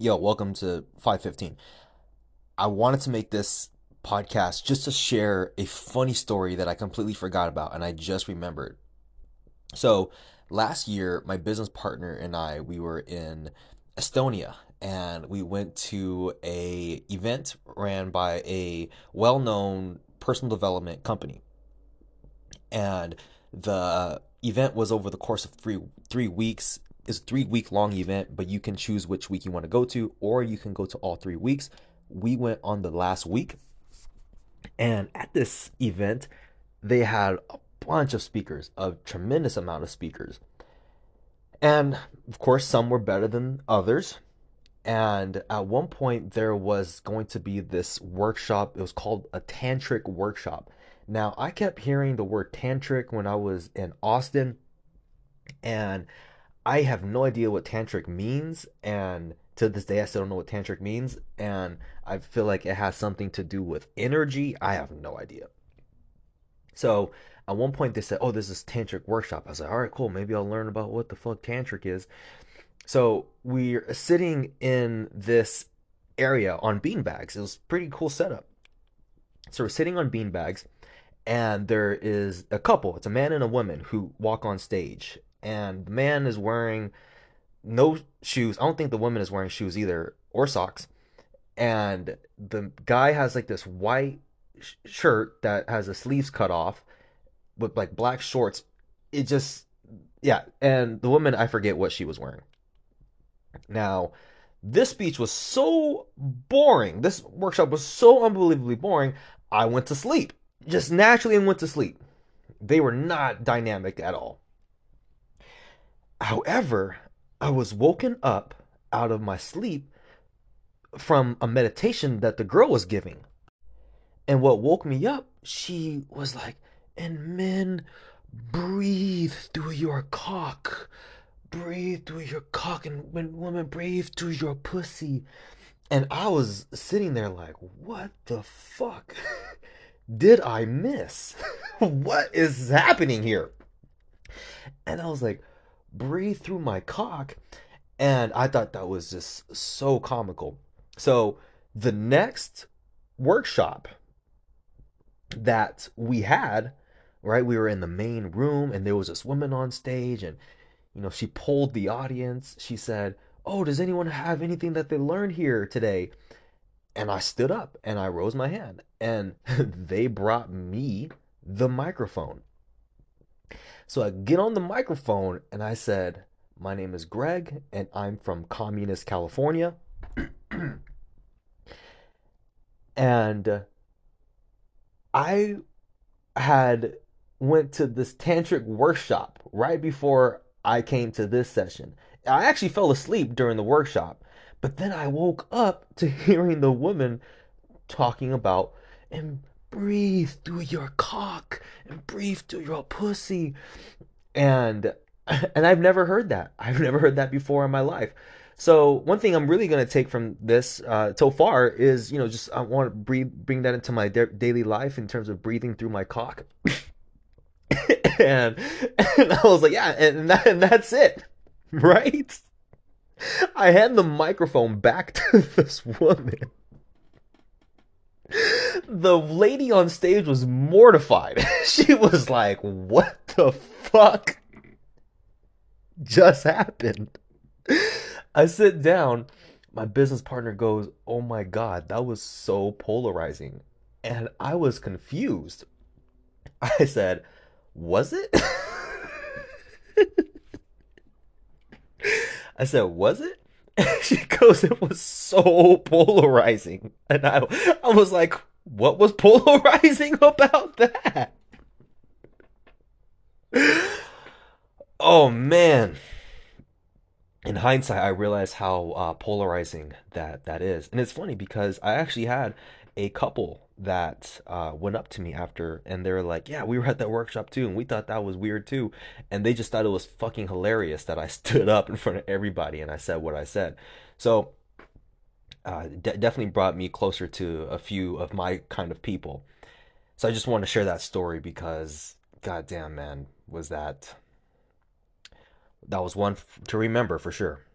Yo, welcome to 515. I wanted to make this podcast just to share a funny story that I completely forgot about and I just remembered. So, last year, my business partner and I, we were in Estonia and we went to a event ran by a well-known personal development company. And the event was over the course of three three weeks is three week long event, but you can choose which week you want to go to, or you can go to all three weeks. We went on the last week, and at this event, they had a bunch of speakers, a tremendous amount of speakers. And of course, some were better than others. And at one point, there was going to be this workshop. It was called a tantric workshop. Now, I kept hearing the word tantric when I was in Austin, and I have no idea what tantric means, and to this day, I still don't know what tantric means, and I feel like it has something to do with energy. I have no idea. So at one point, they said, "Oh, this is tantric workshop." I was like, "All right, cool. Maybe I'll learn about what the fuck tantric is." So we're sitting in this area on beanbags. It was pretty cool setup. So we're sitting on beanbags, and there is a couple. It's a man and a woman who walk on stage, and the man is wearing no shoes. I don't think the woman is wearing shoes either or socks. And the guy has like this white sh- shirt that has the sleeves cut off with like black shorts. It just yeah, and the woman I forget what she was wearing. Now, this speech was so boring. This workshop was so unbelievably boring. I went to sleep. Just naturally and went to sleep. They were not dynamic at all. However, I was woken up out of my sleep from a meditation that the girl was giving. And what woke me up, she was like, and men breathe through your cock. Breathe through your cock. And when women breathe through your pussy. And I was sitting there like, what the fuck did I miss? what is happening here? And I was like, breathe through my cock. And I thought that was just so comical. So the next workshop that we had, right, we were in the main room and there was this woman on stage and, you know, she polled the audience. She said, Oh, does anyone have anything that they learned here today? And I stood up and I rose my hand and they brought me the microphone. So I get on the microphone and I said, My name is Greg and I'm from communist California. and uh, I had went to this tantric workshop right before I came to this session. I actually fell asleep during the workshop, but then I woke up to hearing the woman talking about and breathe through your cock and breathe through your pussy. And and I've never heard that. I've never heard that before in my life. So one thing I'm really going to take from this uh, so far is, you know, just I want to breathe, bring that into my da- daily life in terms of breathing through my cock. and, and I was like, yeah, and, that, and that's it, right? I hand the microphone back to this woman. The lady on stage was mortified. she was like, what the fuck just happened? I sit down. My business partner goes, Oh my God, that was so polarizing. And I was confused. I said, Was it? I said, Was it? She goes, It was so polarizing. And I, I was like, What was polarizing about that? Oh man in hindsight, I realized how uh, polarizing that that is, and it's funny because I actually had a couple that uh, went up to me after, and they were like, "Yeah, we were at that workshop too, and we thought that was weird too," and they just thought it was fucking hilarious that I stood up in front of everybody and I said what I said. So, uh, de- definitely brought me closer to a few of my kind of people. So I just want to share that story because, goddamn, man, was that that was one f- to remember for sure.